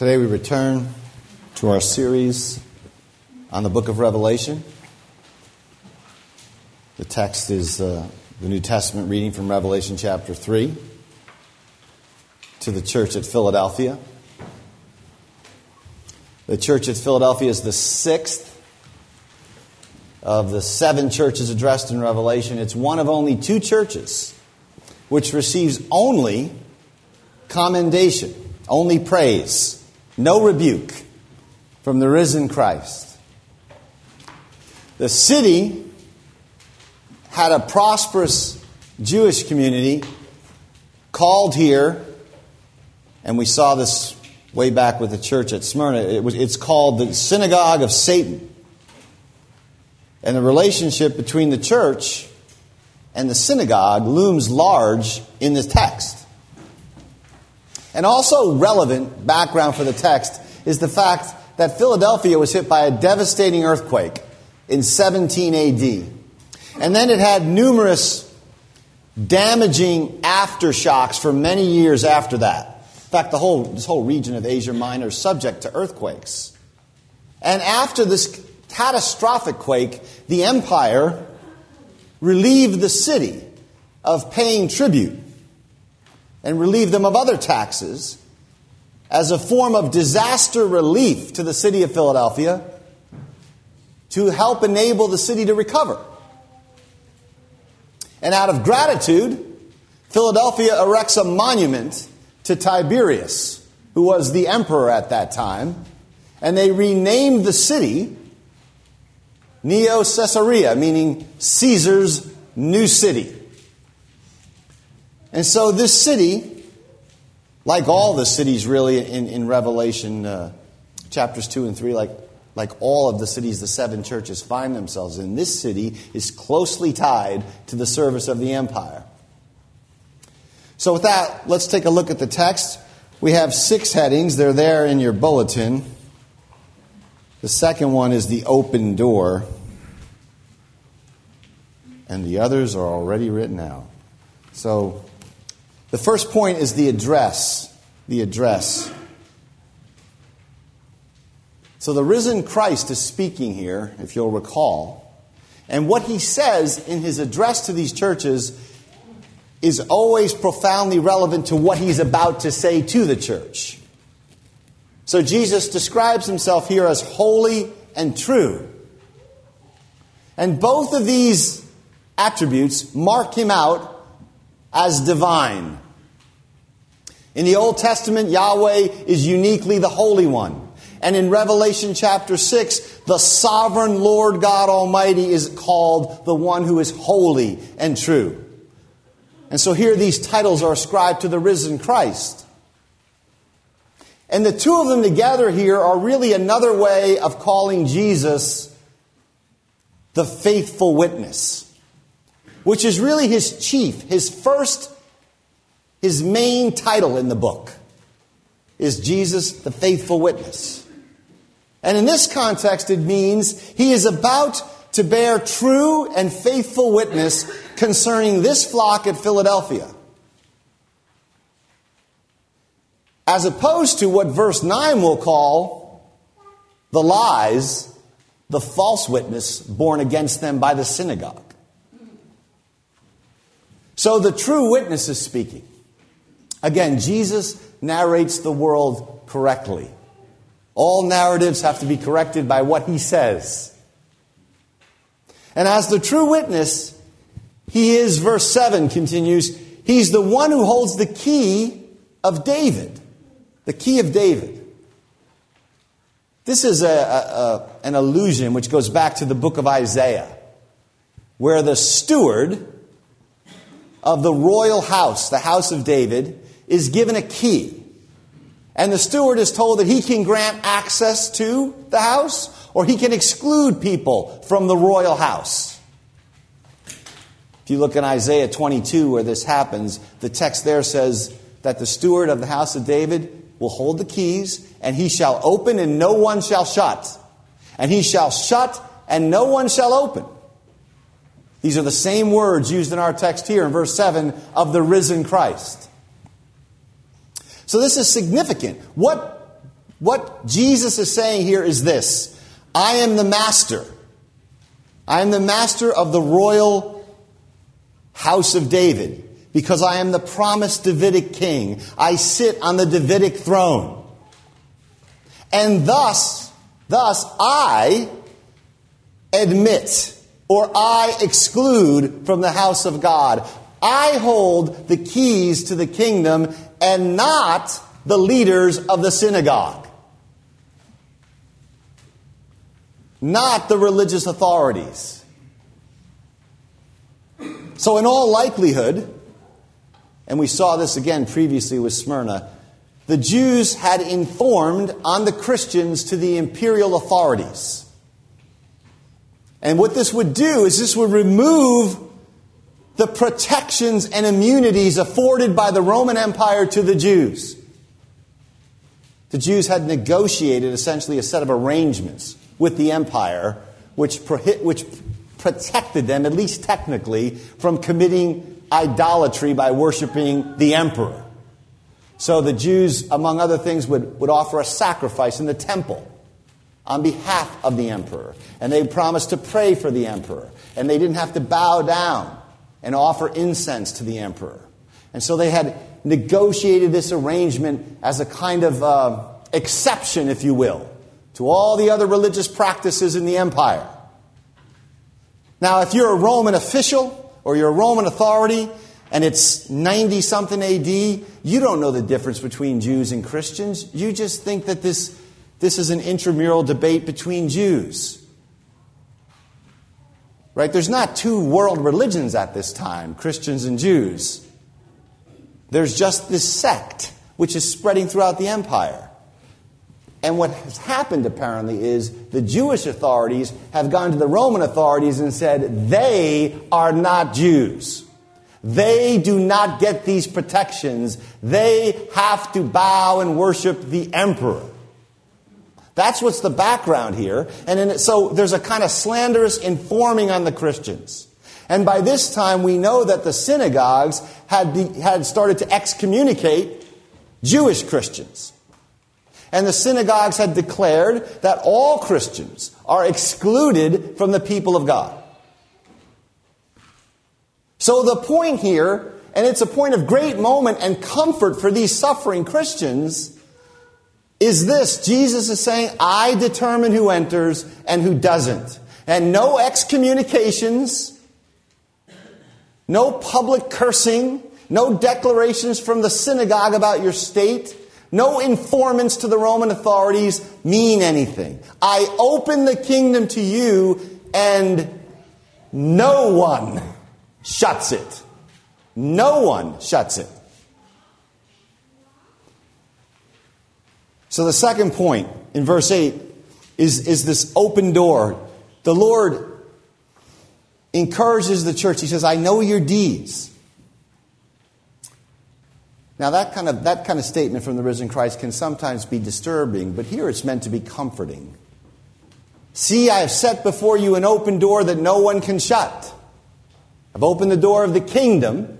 Today we return to our series on the book of Revelation. The text is uh, the New Testament reading from Revelation chapter 3 to the church at Philadelphia. The church at Philadelphia is the sixth of the seven churches addressed in Revelation. It's one of only two churches which receives only commendation, only praise no rebuke from the risen Christ. The city had a prosperous Jewish community called here, and we saw this way back with the church at Smyrna. It was, it's called the synagogue of Satan. And the relationship between the church and the synagogue looms large in the text. And also relevant background for the text is the fact that Philadelphia was hit by a devastating earthquake in 17 AD. And then it had numerous damaging aftershocks for many years after that. In fact, the whole, this whole region of Asia Minor is subject to earthquakes. And after this catastrophic quake, the empire relieved the city of paying tribute and relieve them of other taxes as a form of disaster relief to the city of Philadelphia to help enable the city to recover. And out of gratitude, Philadelphia erects a monument to Tiberius, who was the emperor at that time, and they renamed the city Neo Caesarea, meaning Caesar's new city. And so this city, like all the cities really in, in Revelation uh, chapters 2 and 3, like, like all of the cities the seven churches find themselves in, this city is closely tied to the service of the empire. So, with that, let's take a look at the text. We have six headings, they're there in your bulletin. The second one is the open door, and the others are already written out. So, the first point is the address. The address. So the risen Christ is speaking here, if you'll recall. And what he says in his address to these churches is always profoundly relevant to what he's about to say to the church. So Jesus describes himself here as holy and true. And both of these attributes mark him out as divine. In the Old Testament, Yahweh is uniquely the Holy One. And in Revelation chapter 6, the sovereign Lord God Almighty is called the one who is holy and true. And so here these titles are ascribed to the risen Christ. And the two of them together here are really another way of calling Jesus the faithful witness, which is really his chief, his first his main title in the book is Jesus, the faithful witness. And in this context, it means he is about to bear true and faithful witness concerning this flock at Philadelphia. As opposed to what verse 9 will call the lies, the false witness borne against them by the synagogue. So the true witness is speaking. Again, Jesus narrates the world correctly. All narratives have to be corrected by what he says. And as the true witness, he is, verse 7 continues, he's the one who holds the key of David. The key of David. This is a, a, a, an allusion which goes back to the book of Isaiah, where the steward of the royal house, the house of David, is given a key. And the steward is told that he can grant access to the house or he can exclude people from the royal house. If you look in Isaiah 22 where this happens, the text there says that the steward of the house of David will hold the keys and he shall open and no one shall shut. And he shall shut and no one shall open. These are the same words used in our text here in verse 7 of the risen Christ. So this is significant. What What Jesus is saying here is this I am the master. I am the master of the royal house of David because I am the promised Davidic king. I sit on the Davidic throne. And thus, thus I admit or I exclude from the house of God. I hold the keys to the kingdom and not the leaders of the synagogue. Not the religious authorities. So, in all likelihood, and we saw this again previously with Smyrna, the Jews had informed on the Christians to the imperial authorities. And what this would do is this would remove the protections and immunities afforded by the Roman Empire to the Jews. The Jews had negotiated essentially a set of arrangements with the empire which, prohi- which protected them, at least technically, from committing idolatry by worshiping the emperor. So the Jews, among other things, would, would offer a sacrifice in the temple on behalf of the emperor. And they promised to pray for the emperor. And they didn't have to bow down and offer incense to the emperor. And so they had negotiated this arrangement as a kind of uh, exception, if you will, to all the other religious practices in the empire. Now, if you're a Roman official or you're a Roman authority and it's 90 something AD, you don't know the difference between Jews and Christians. You just think that this, this is an intramural debate between Jews. Right? There's not two world religions at this time, Christians and Jews. There's just this sect which is spreading throughout the empire. And what has happened apparently is the Jewish authorities have gone to the Roman authorities and said they are not Jews. They do not get these protections. They have to bow and worship the emperor. That's what's the background here. And so there's a kind of slanderous informing on the Christians. And by this time, we know that the synagogues had, had started to excommunicate Jewish Christians. And the synagogues had declared that all Christians are excluded from the people of God. So the point here, and it's a point of great moment and comfort for these suffering Christians, is this Jesus is saying, I determine who enters and who doesn't. And no excommunications, no public cursing, no declarations from the synagogue about your state, no informants to the Roman authorities mean anything. I open the kingdom to you and no one shuts it. No one shuts it. So the second point in verse 8 is, is this open door. The Lord encourages the church. He says, I know your deeds. Now, that kind, of, that kind of statement from the risen Christ can sometimes be disturbing, but here it's meant to be comforting. See, I have set before you an open door that no one can shut. I've opened the door of the kingdom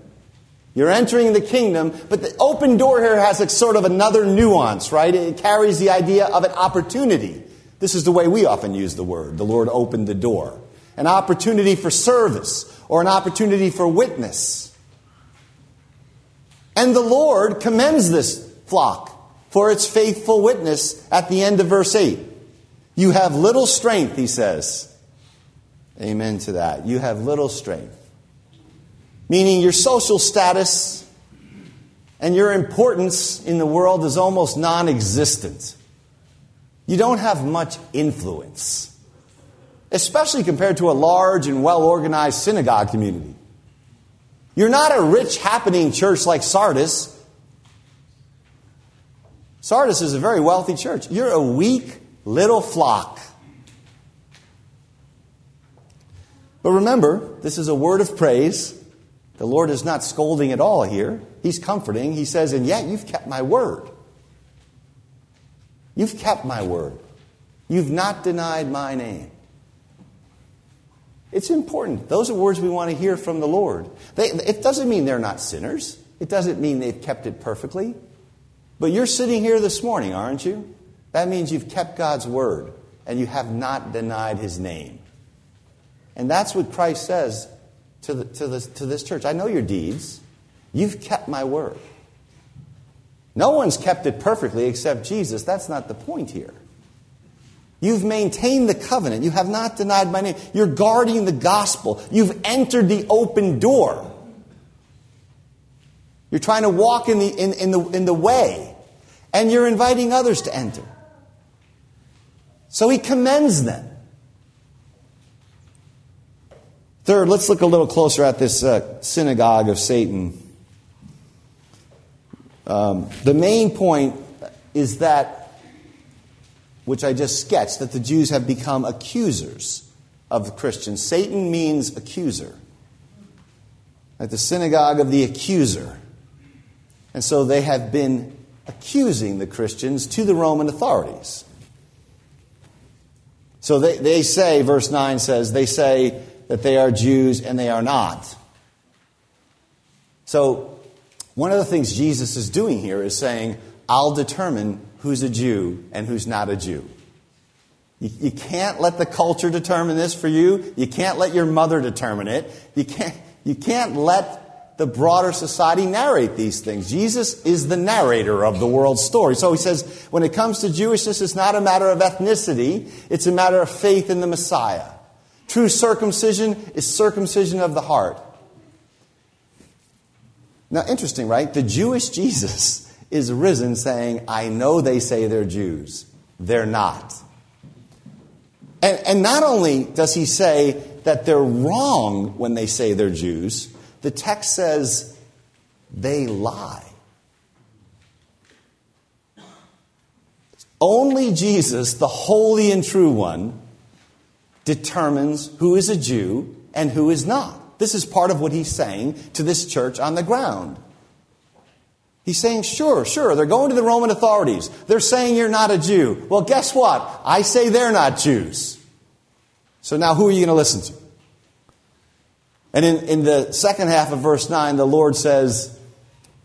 you're entering the kingdom, but the open door here has a sort of another nuance, right? It carries the idea of an opportunity. This is the way we often use the word. The Lord opened the door. An opportunity for service or an opportunity for witness. And the Lord commends this flock for its faithful witness at the end of verse 8. You have little strength, he says. Amen to that. You have little strength meaning your social status and your importance in the world is almost non existent. You don't have much influence, especially compared to a large and well organized synagogue community. You're not a rich, happening church like Sardis. Sardis is a very wealthy church. You're a weak little flock. But remember, this is a word of praise. The Lord is not scolding at all here. He's comforting. He says, And yet you've kept my word. You've kept my word. You've not denied my name. It's important. Those are words we want to hear from the Lord. They, it doesn't mean they're not sinners, it doesn't mean they've kept it perfectly. But you're sitting here this morning, aren't you? That means you've kept God's word and you have not denied his name. And that's what Christ says to, the, to, this, to this church. I know your deeds. You've kept my word. No one's kept it perfectly except Jesus. That's not the point here. You've maintained the covenant. You have not denied my name. You're guarding the gospel. You've entered the open door. You're trying to walk in the, in, in, the, in the way, and you're inviting others to enter. So he commends them. Third, let's look a little closer at this uh, synagogue of Satan. Um, the main point is that, which I just sketched, that the Jews have become accusers of the Christians. Satan means accuser. At the synagogue of the accuser. And so they have been accusing the Christians to the Roman authorities. So they, they say, verse 9 says, they say that they are Jews and they are not. So one of the things Jesus is doing here is saying, I'll determine who's a Jew and who's not a Jew. You, you can't let the culture determine this for you. You can't let your mother determine it. You can't, you can't let the broader society narrate these things. Jesus is the narrator of the world's story. So he says, when it comes to Jewishness, it's not a matter of ethnicity, it's a matter of faith in the Messiah. True circumcision is circumcision of the heart. Now, interesting, right? The Jewish Jesus is risen saying, I know they say they're Jews. They're not. And, and not only does he say that they're wrong when they say they're Jews, the text says they lie. Only Jesus, the holy and true one, determines who is a Jew and who is not. This is part of what he's saying to this church on the ground. He's saying, sure, sure, they're going to the Roman authorities. They're saying you're not a Jew. Well, guess what? I say they're not Jews. So now who are you going to listen to? And in, in the second half of verse 9, the Lord says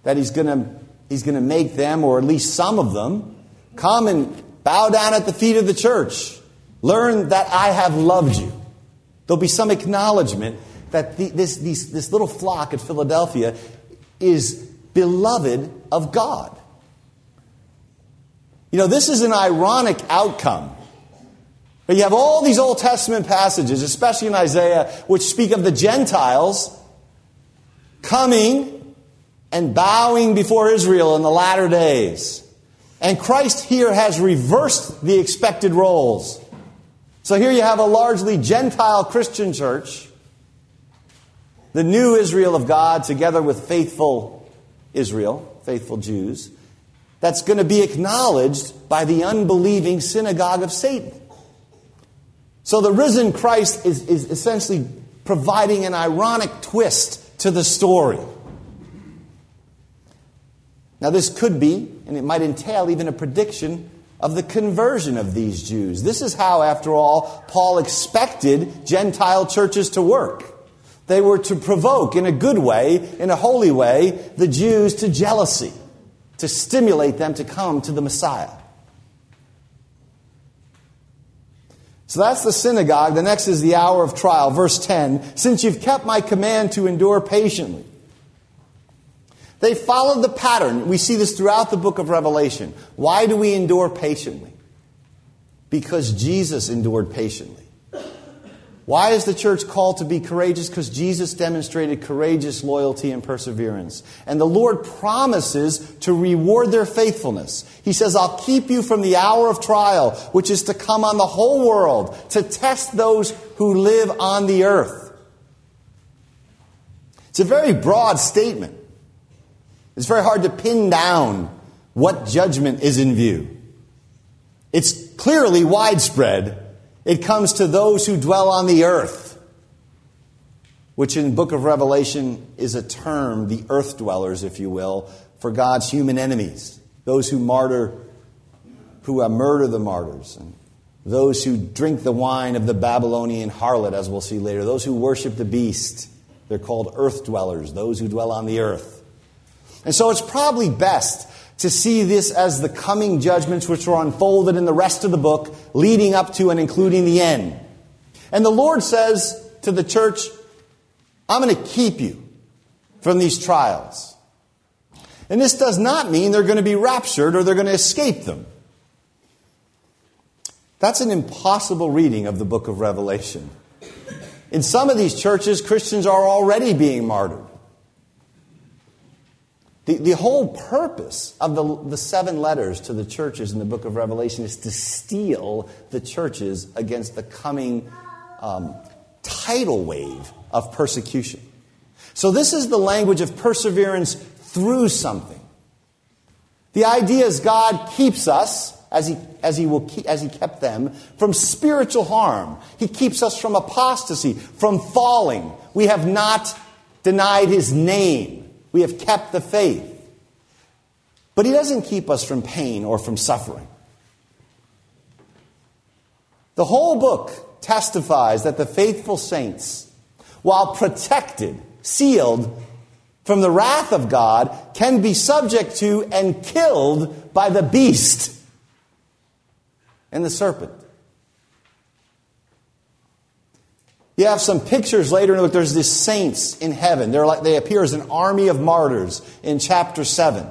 that he's going to he's going to make them, or at least some of them, come and bow down at the feet of the church. Learn that I have loved you. There'll be some acknowledgement that the, this, these, this little flock at Philadelphia is beloved of God. You know, this is an ironic outcome. But you have all these Old Testament passages, especially in Isaiah, which speak of the Gentiles coming and bowing before Israel in the latter days. And Christ here has reversed the expected roles. So here you have a largely Gentile Christian church the new Israel of God together with faithful Israel, faithful Jews, that's going to be acknowledged by the unbelieving synagogue of Satan. So the risen Christ is, is essentially providing an ironic twist to the story. Now, this could be, and it might entail even a prediction of the conversion of these Jews. This is how, after all, Paul expected Gentile churches to work. They were to provoke, in a good way, in a holy way, the Jews to jealousy, to stimulate them to come to the Messiah. So that's the synagogue. The next is the hour of trial. Verse 10 Since you've kept my command to endure patiently. They followed the pattern. We see this throughout the book of Revelation. Why do we endure patiently? Because Jesus endured patiently. Why is the church called to be courageous? Because Jesus demonstrated courageous loyalty and perseverance. And the Lord promises to reward their faithfulness. He says, I'll keep you from the hour of trial, which is to come on the whole world to test those who live on the earth. It's a very broad statement. It's very hard to pin down what judgment is in view. It's clearly widespread it comes to those who dwell on the earth, which in book of Revelation is a term, the earth dwellers, if you will, for God's human enemies, those who martyr, who uh, murder the martyrs, and those who drink the wine of the Babylonian harlot, as we'll see later, those who worship the beast. They're called earth dwellers, those who dwell on the earth. And so it's probably best to see this as the coming judgments which were unfolded in the rest of the book, leading up to and including the end. And the Lord says to the church, I'm going to keep you from these trials. And this does not mean they're going to be raptured or they're going to escape them. That's an impossible reading of the book of Revelation. In some of these churches, Christians are already being martyred. The, the whole purpose of the, the seven letters to the churches in the book of Revelation is to steel the churches against the coming um, tidal wave of persecution. So, this is the language of perseverance through something. The idea is God keeps us, as he, as, he will keep, as He kept them, from spiritual harm. He keeps us from apostasy, from falling. We have not denied His name. We have kept the faith. But He doesn't keep us from pain or from suffering. The whole book testifies that the faithful saints, while protected, sealed from the wrath of God, can be subject to and killed by the beast and the serpent. You have some pictures later. Look, there's these saints in heaven. They're like, they appear as an army of martyrs in chapter 7.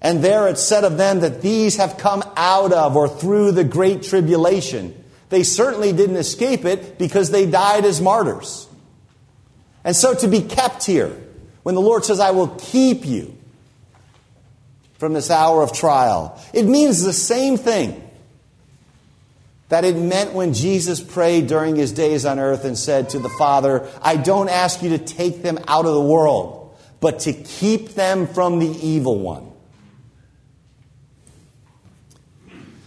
And there it's said of them that these have come out of or through the great tribulation. They certainly didn't escape it because they died as martyrs. And so to be kept here, when the Lord says, I will keep you from this hour of trial, it means the same thing that it meant when Jesus prayed during his days on earth and said to the Father, I don't ask you to take them out of the world, but to keep them from the evil one.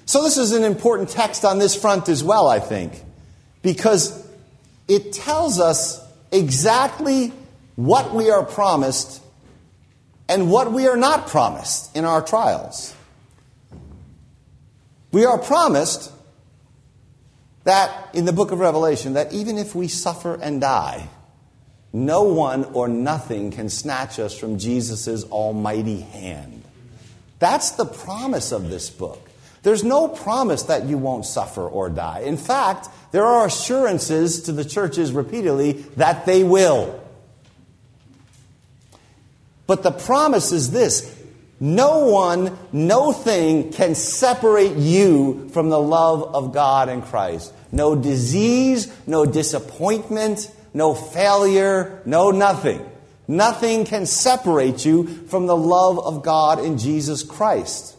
So, this is an important text on this front as well, I think, because it tells us exactly what we are promised and what we are not promised in our trials. We are promised that in the book of Revelation, that even if we suffer and die, no one or nothing can snatch us from Jesus' almighty hand. That's the promise of this book. There's no promise that you won't suffer or die. In fact, there are assurances to the churches repeatedly that they will. But the promise is this no one, no thing can separate you from the love of God and Christ. No disease, no disappointment, no failure, no nothing. Nothing can separate you from the love of God in Jesus Christ.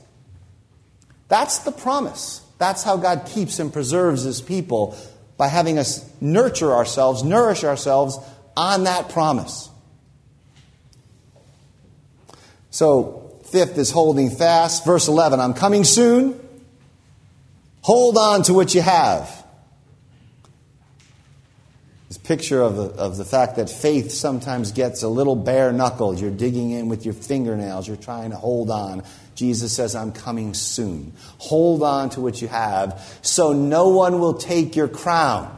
That's the promise. That's how God keeps and preserves his people by having us nurture ourselves, nourish ourselves on that promise. So, Fifth is holding fast. Verse 11 I'm coming soon. Hold on to what you have. This picture of the, of the fact that faith sometimes gets a little bare knuckled. You're digging in with your fingernails. You're trying to hold on. Jesus says, I'm coming soon. Hold on to what you have so no one will take your crown.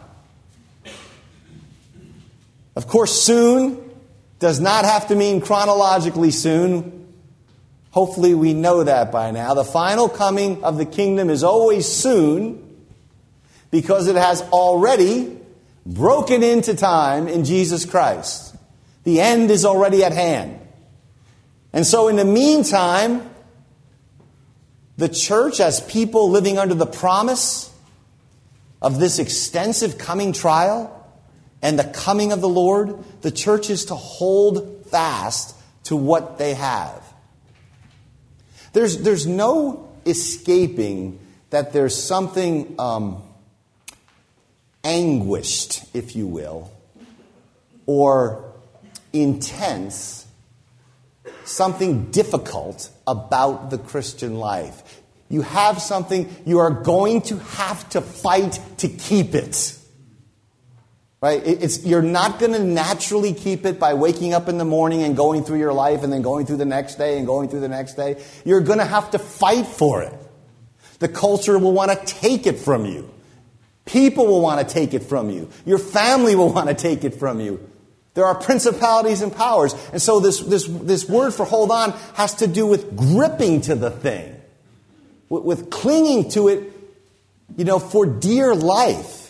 Of course, soon does not have to mean chronologically soon. Hopefully, we know that by now. The final coming of the kingdom is always soon because it has already broken into time in Jesus Christ. The end is already at hand. And so, in the meantime, the church, as people living under the promise of this extensive coming trial and the coming of the Lord, the church is to hold fast to what they have. There's, there's no escaping that there's something um, anguished, if you will, or intense, something difficult about the Christian life. You have something, you are going to have to fight to keep it. Right? It's, you're not going to naturally keep it by waking up in the morning and going through your life and then going through the next day and going through the next day. You're going to have to fight for it. The culture will want to take it from you. People will want to take it from you. Your family will want to take it from you. There are principalities and powers. And so this, this, this word for hold on has to do with gripping to the thing, with, with clinging to it, you know, for dear life.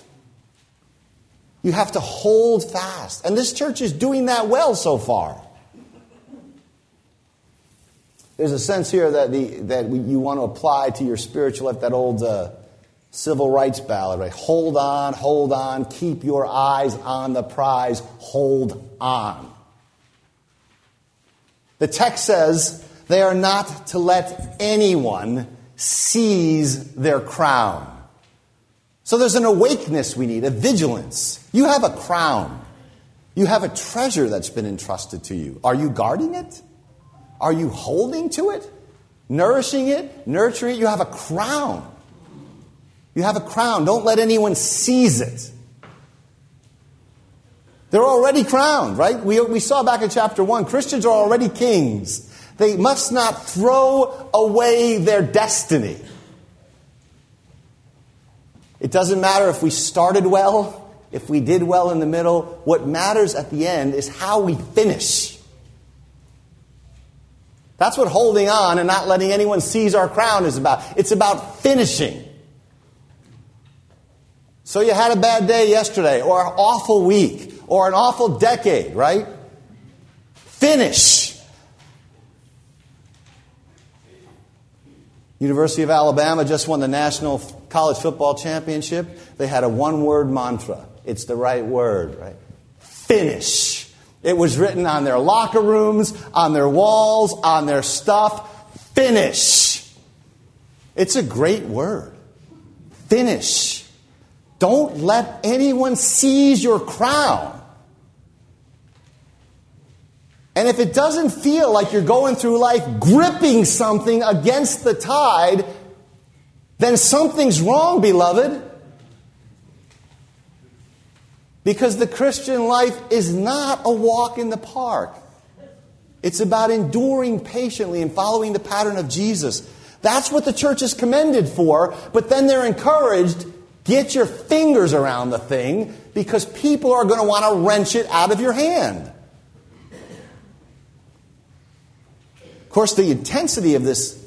You have to hold fast. And this church is doing that well so far. There's a sense here that, the, that you want to apply to your spiritual life, that old uh, civil rights ballad, right? Hold on, hold on, keep your eyes on the prize, hold on. The text says they are not to let anyone seize their crown. So there's an awakeness we need, a vigilance. You have a crown. You have a treasure that's been entrusted to you. Are you guarding it? Are you holding to it? Nourishing it? Nurturing it? You have a crown. You have a crown. Don't let anyone seize it. They're already crowned, right? We, we saw back in chapter 1 Christians are already kings. They must not throw away their destiny. It doesn't matter if we started well, if we did well in the middle. What matters at the end is how we finish. That's what holding on and not letting anyone seize our crown is about. It's about finishing. So you had a bad day yesterday, or an awful week, or an awful decade, right? Finish. University of Alabama just won the National College Football Championship. They had a one word mantra. It's the right word, right? Finish. It was written on their locker rooms, on their walls, on their stuff. Finish. It's a great word. Finish. Don't let anyone seize your crown. And if it doesn't feel like you're going through life gripping something against the tide, then something's wrong, beloved. Because the Christian life is not a walk in the park. It's about enduring patiently and following the pattern of Jesus. That's what the church is commended for, but then they're encouraged Get your fingers around the thing because people are going to want to wrench it out of your hand. Of course, the intensity of this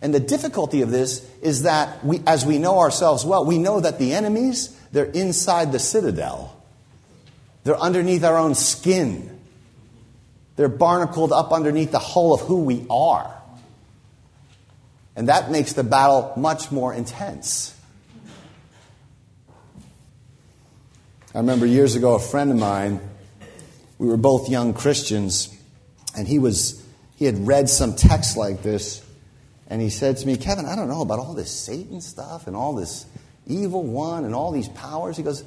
and the difficulty of this is that we, as we know ourselves well, we know that the enemies, they're inside the citadel. They're underneath our own skin. They're barnacled up underneath the hull of who we are. And that makes the battle much more intense. I remember years ago, a friend of mine, we were both young Christians, and he was he had read some text like this, and he said to me, Kevin, I don't know about all this Satan stuff and all this evil one and all these powers. He goes,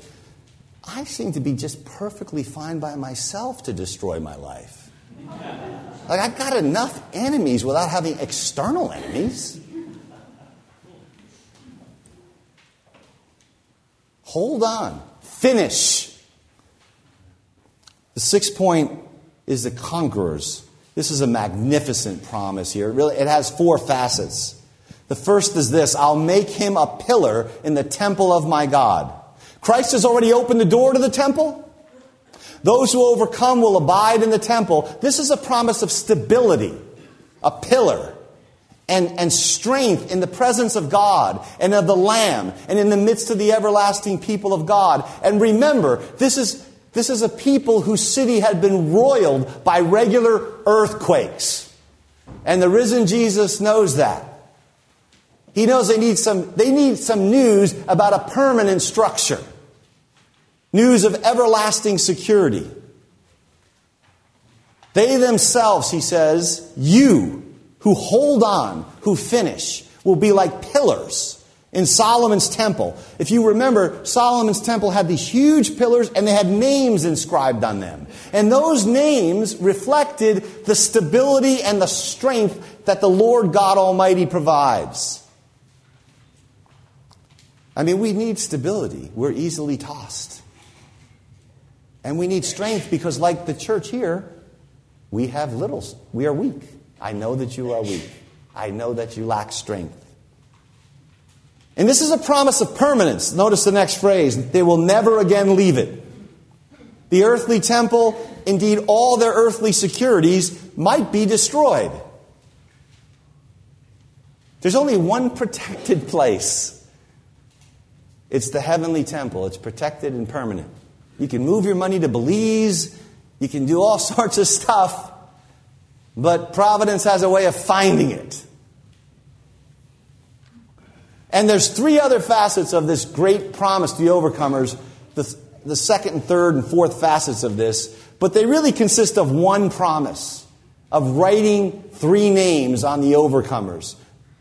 I seem to be just perfectly fine by myself to destroy my life. Like, I've got enough enemies without having external enemies. Hold on. Finish. The sixth point is the conquerors. This is a magnificent promise here. It really, it has four facets. The first is this I'll make him a pillar in the temple of my God. Christ has already opened the door to the temple. Those who overcome will abide in the temple. This is a promise of stability, a pillar and, and strength in the presence of God and of the Lamb and in the midst of the everlasting people of God. And remember, this is, this is a people whose city had been roiled by regular earthquakes. And the risen Jesus knows that. He knows they need some, they need some news about a permanent structure. News of everlasting security. They themselves, he says, you who hold on, who finish, will be like pillars in Solomon's temple. If you remember, Solomon's temple had these huge pillars and they had names inscribed on them. And those names reflected the stability and the strength that the Lord God Almighty provides. I mean, we need stability. We're easily tossed. And we need strength because, like the church here, we have little, we are weak. I know that you are weak. I know that you lack strength. And this is a promise of permanence. Notice the next phrase they will never again leave it. The earthly temple indeed all their earthly securities, might be destroyed. There's only one protected place. It's the heavenly temple. It's protected and permanent. You can move your money to Belize, you can do all sorts of stuff, but Providence has a way of finding it. And there's three other facets of this great promise to the overcomers, the, the second and third and fourth facets of this, but they really consist of one promise of writing three names on the overcomers.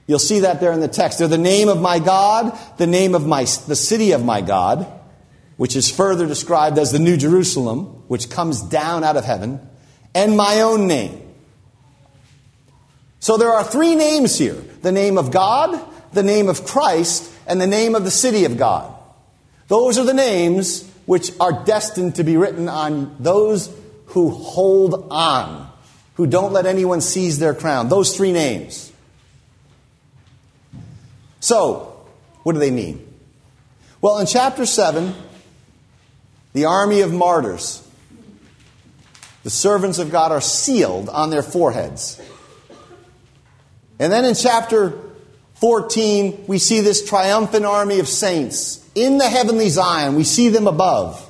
You'll see that there in the text. They're the name of my God, the name of my, the city of my God, which is further described as the New Jerusalem, which comes down out of heaven, and my own name. So there are three names here the name of God, the name of Christ, and the name of the city of God. Those are the names which are destined to be written on those who hold on, who don't let anyone seize their crown. Those three names. So, what do they mean? Well, in chapter 7, the army of martyrs, the servants of God, are sealed on their foreheads. And then in chapter 14, we see this triumphant army of saints in the heavenly Zion. We see them above.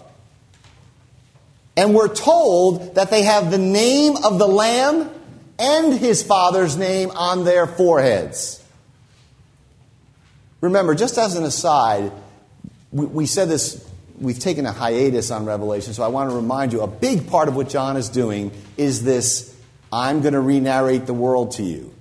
And we're told that they have the name of the Lamb and his Father's name on their foreheads. Remember, just as an aside, we, we said this, we've taken a hiatus on Revelation, so I want to remind you a big part of what John is doing is this I'm going to re narrate the world to you.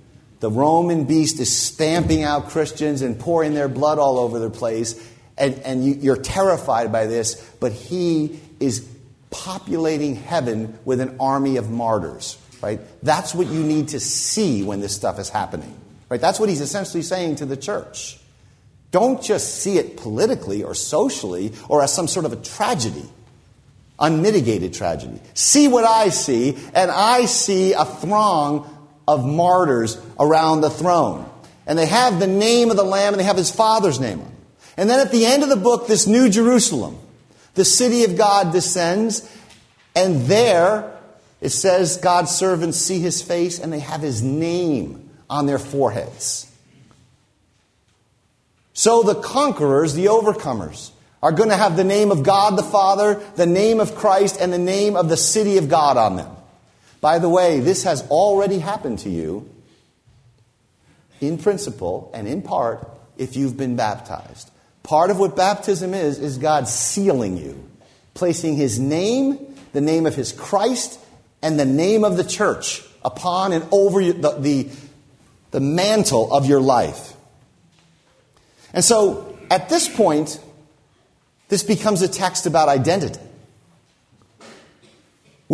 The Roman beast is stamping out Christians and pouring their blood all over the place. And, and you, you're terrified by this, but he is populating heaven with an army of martyrs. Right? That's what you need to see when this stuff is happening. Right? That's what he's essentially saying to the church. Don't just see it politically or socially or as some sort of a tragedy, unmitigated tragedy. See what I see, and I see a throng of martyrs around the throne. And they have the name of the Lamb and they have his Father's name on them. And then at the end of the book, this new Jerusalem, the city of God descends, and there it says God's servants see his face and they have his name on their foreheads. So the conquerors, the overcomers, are going to have the name of God the Father, the name of Christ, and the name of the city of God on them. By the way, this has already happened to you in principle and in part if you've been baptized. Part of what baptism is, is God sealing you, placing His name, the name of His Christ, and the name of the church upon and over the, the, the mantle of your life. And so at this point, this becomes a text about identity.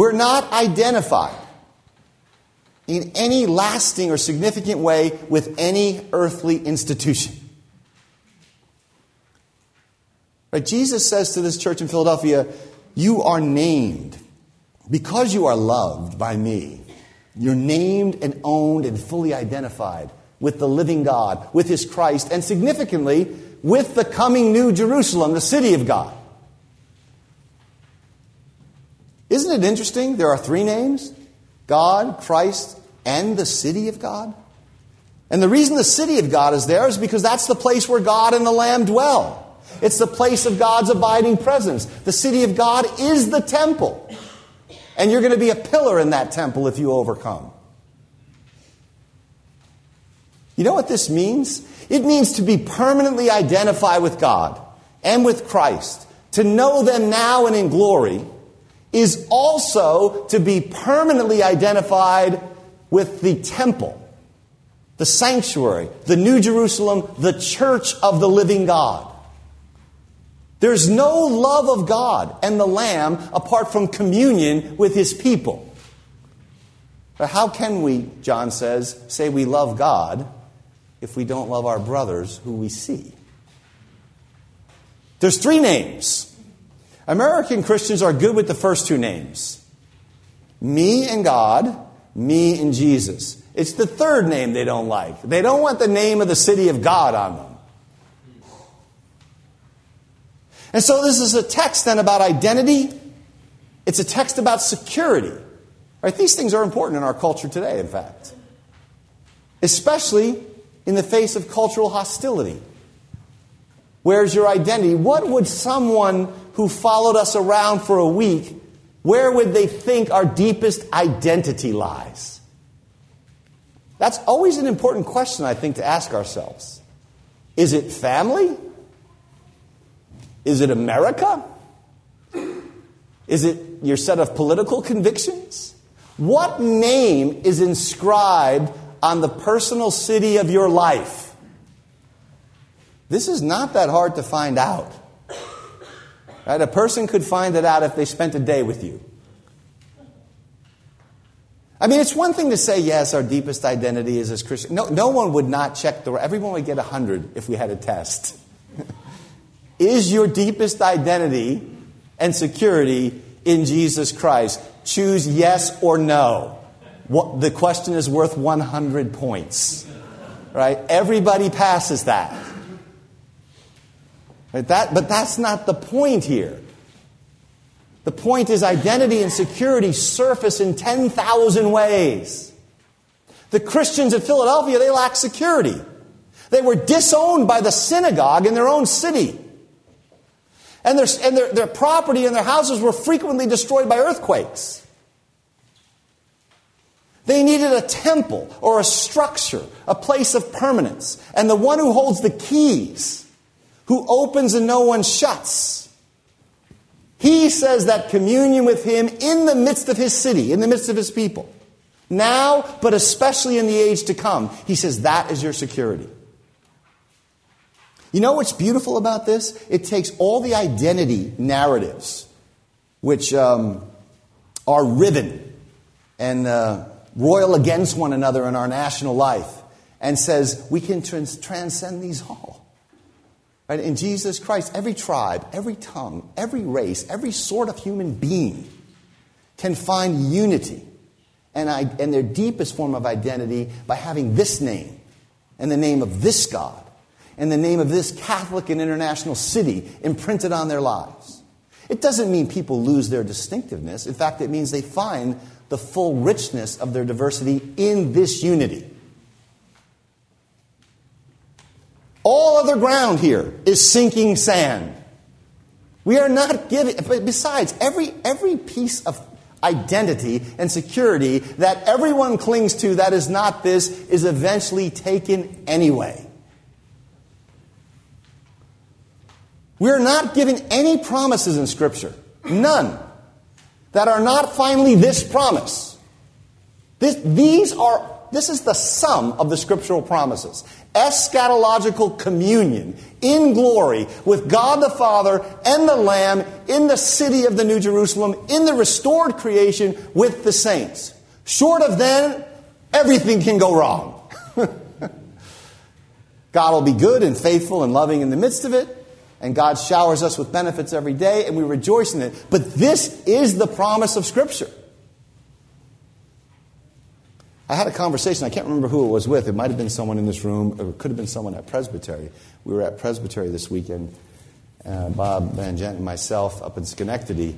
We're not identified in any lasting or significant way with any earthly institution. Right? Jesus says to this church in Philadelphia, You are named because you are loved by me. You're named and owned and fully identified with the living God, with his Christ, and significantly, with the coming new Jerusalem, the city of God. Isn't it interesting? There are three names God, Christ, and the city of God. And the reason the city of God is there is because that's the place where God and the Lamb dwell. It's the place of God's abiding presence. The city of God is the temple. And you're going to be a pillar in that temple if you overcome. You know what this means? It means to be permanently identified with God and with Christ. To know them now and in glory is also to be permanently identified with the temple, the sanctuary, the New Jerusalem, the church of the living God. There's no love of God and the Lamb apart from communion with his people. But how can we, John says, say we love God if we don't love our brothers who we see? There's three names. American Christians are good with the first two names me and God, me and Jesus. It's the third name they don't like. They don't want the name of the city of God on them. And so this is a text then about identity. It's a text about security. Right? These things are important in our culture today, in fact. Especially in the face of cultural hostility. Where's your identity? What would someone who followed us around for a week, where would they think our deepest identity lies? That's always an important question, I think, to ask ourselves. Is it family? Is it America? Is it your set of political convictions? What name is inscribed on the personal city of your life? This is not that hard to find out. Right? A person could find it out if they spent a day with you. I mean, it's one thing to say, yes, our deepest identity is as Christian. No, no one would not check the. Everyone would get 100 if we had a test. is your deepest identity and security in Jesus Christ? Choose yes or no. What, the question is worth 100 points. Right? Everybody passes that. Right? That, but that's not the point here. The point is identity and security surface in 10,000 ways. The Christians in Philadelphia, they lack security. They were disowned by the synagogue in their own city. And, their, and their, their property and their houses were frequently destroyed by earthquakes. They needed a temple or a structure, a place of permanence. And the one who holds the keys who opens and no one shuts. He says that communion with him in the midst of his city, in the midst of his people. Now, but especially in the age to come, he says that is your security. You know what's beautiful about this? It takes all the identity narratives, which um, are riven and uh, royal against one another in our national life, and says we can trans- transcend these all. Right? In Jesus Christ, every tribe, every tongue, every race, every sort of human being can find unity and, I, and their deepest form of identity by having this name and the name of this God and the name of this Catholic and international city imprinted on their lives. It doesn't mean people lose their distinctiveness. In fact, it means they find the full richness of their diversity in this unity. All other ground here is sinking sand. We are not giving, but besides, every, every piece of identity and security that everyone clings to that is not this is eventually taken anyway. We are not given any promises in Scripture, none, that are not finally this promise. This, these are, this is the sum of the scriptural promises eschatological communion in glory with God the Father and the Lamb in the city of the New Jerusalem, in the restored creation with the saints. Short of then, everything can go wrong. God will be good and faithful and loving in the midst of it, and God showers us with benefits every day, and we rejoice in it. But this is the promise of Scripture. I had a conversation, I can't remember who it was with. It might have been someone in this room, or it could have been someone at Presbytery. We were at Presbytery this weekend, uh, Bob Van Gent and myself up in Schenectady.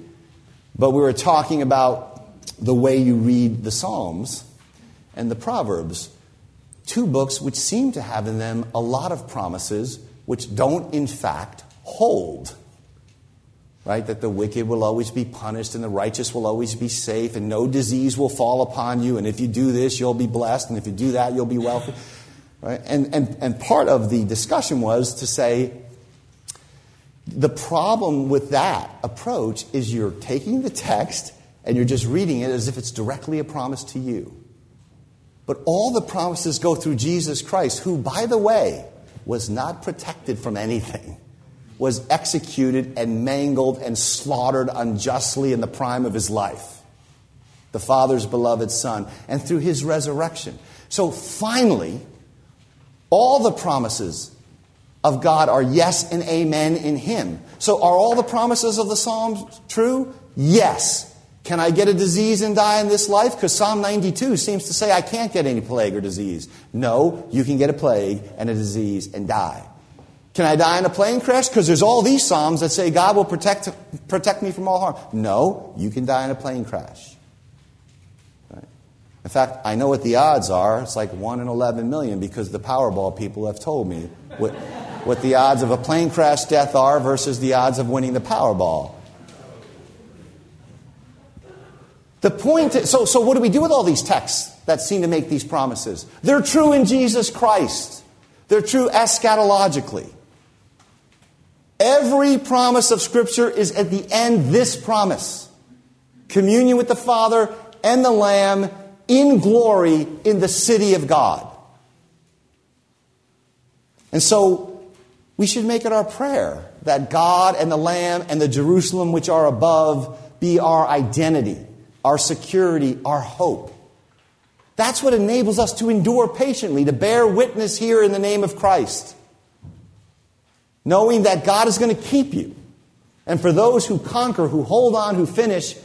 But we were talking about the way you read the Psalms and the Proverbs, two books which seem to have in them a lot of promises which don't, in fact, hold right? That the wicked will always be punished and the righteous will always be safe and no disease will fall upon you. And if you do this, you'll be blessed. And if you do that, you'll be wealthy, right? And, and, and part of the discussion was to say the problem with that approach is you're taking the text and you're just reading it as if it's directly a promise to you. But all the promises go through Jesus Christ, who, by the way, was not protected from anything was executed and mangled and slaughtered unjustly in the prime of his life. The Father's beloved Son, and through his resurrection. So finally, all the promises of God are yes and amen in him. So are all the promises of the Psalms true? Yes. Can I get a disease and die in this life? Because Psalm 92 seems to say I can't get any plague or disease. No, you can get a plague and a disease and die. Can I die in a plane crash? Because there's all these Psalms that say God will protect, protect me from all harm. No, you can die in a plane crash. Right? In fact, I know what the odds are. It's like 1 in 11 million because the Powerball people have told me what, what the odds of a plane crash death are versus the odds of winning the Powerball. The point is, so, so what do we do with all these texts that seem to make these promises? They're true in Jesus Christ. They're true eschatologically. Every promise of Scripture is at the end this promise communion with the Father and the Lamb in glory in the city of God. And so we should make it our prayer that God and the Lamb and the Jerusalem which are above be our identity, our security, our hope. That's what enables us to endure patiently, to bear witness here in the name of Christ knowing that God is going to keep you. And for those who conquer, who hold on, who finish,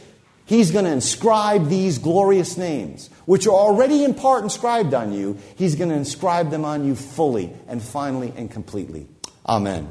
He's going to inscribe these glorious names, which are already in part inscribed on you. He's going to inscribe them on you fully and finally and completely. Amen.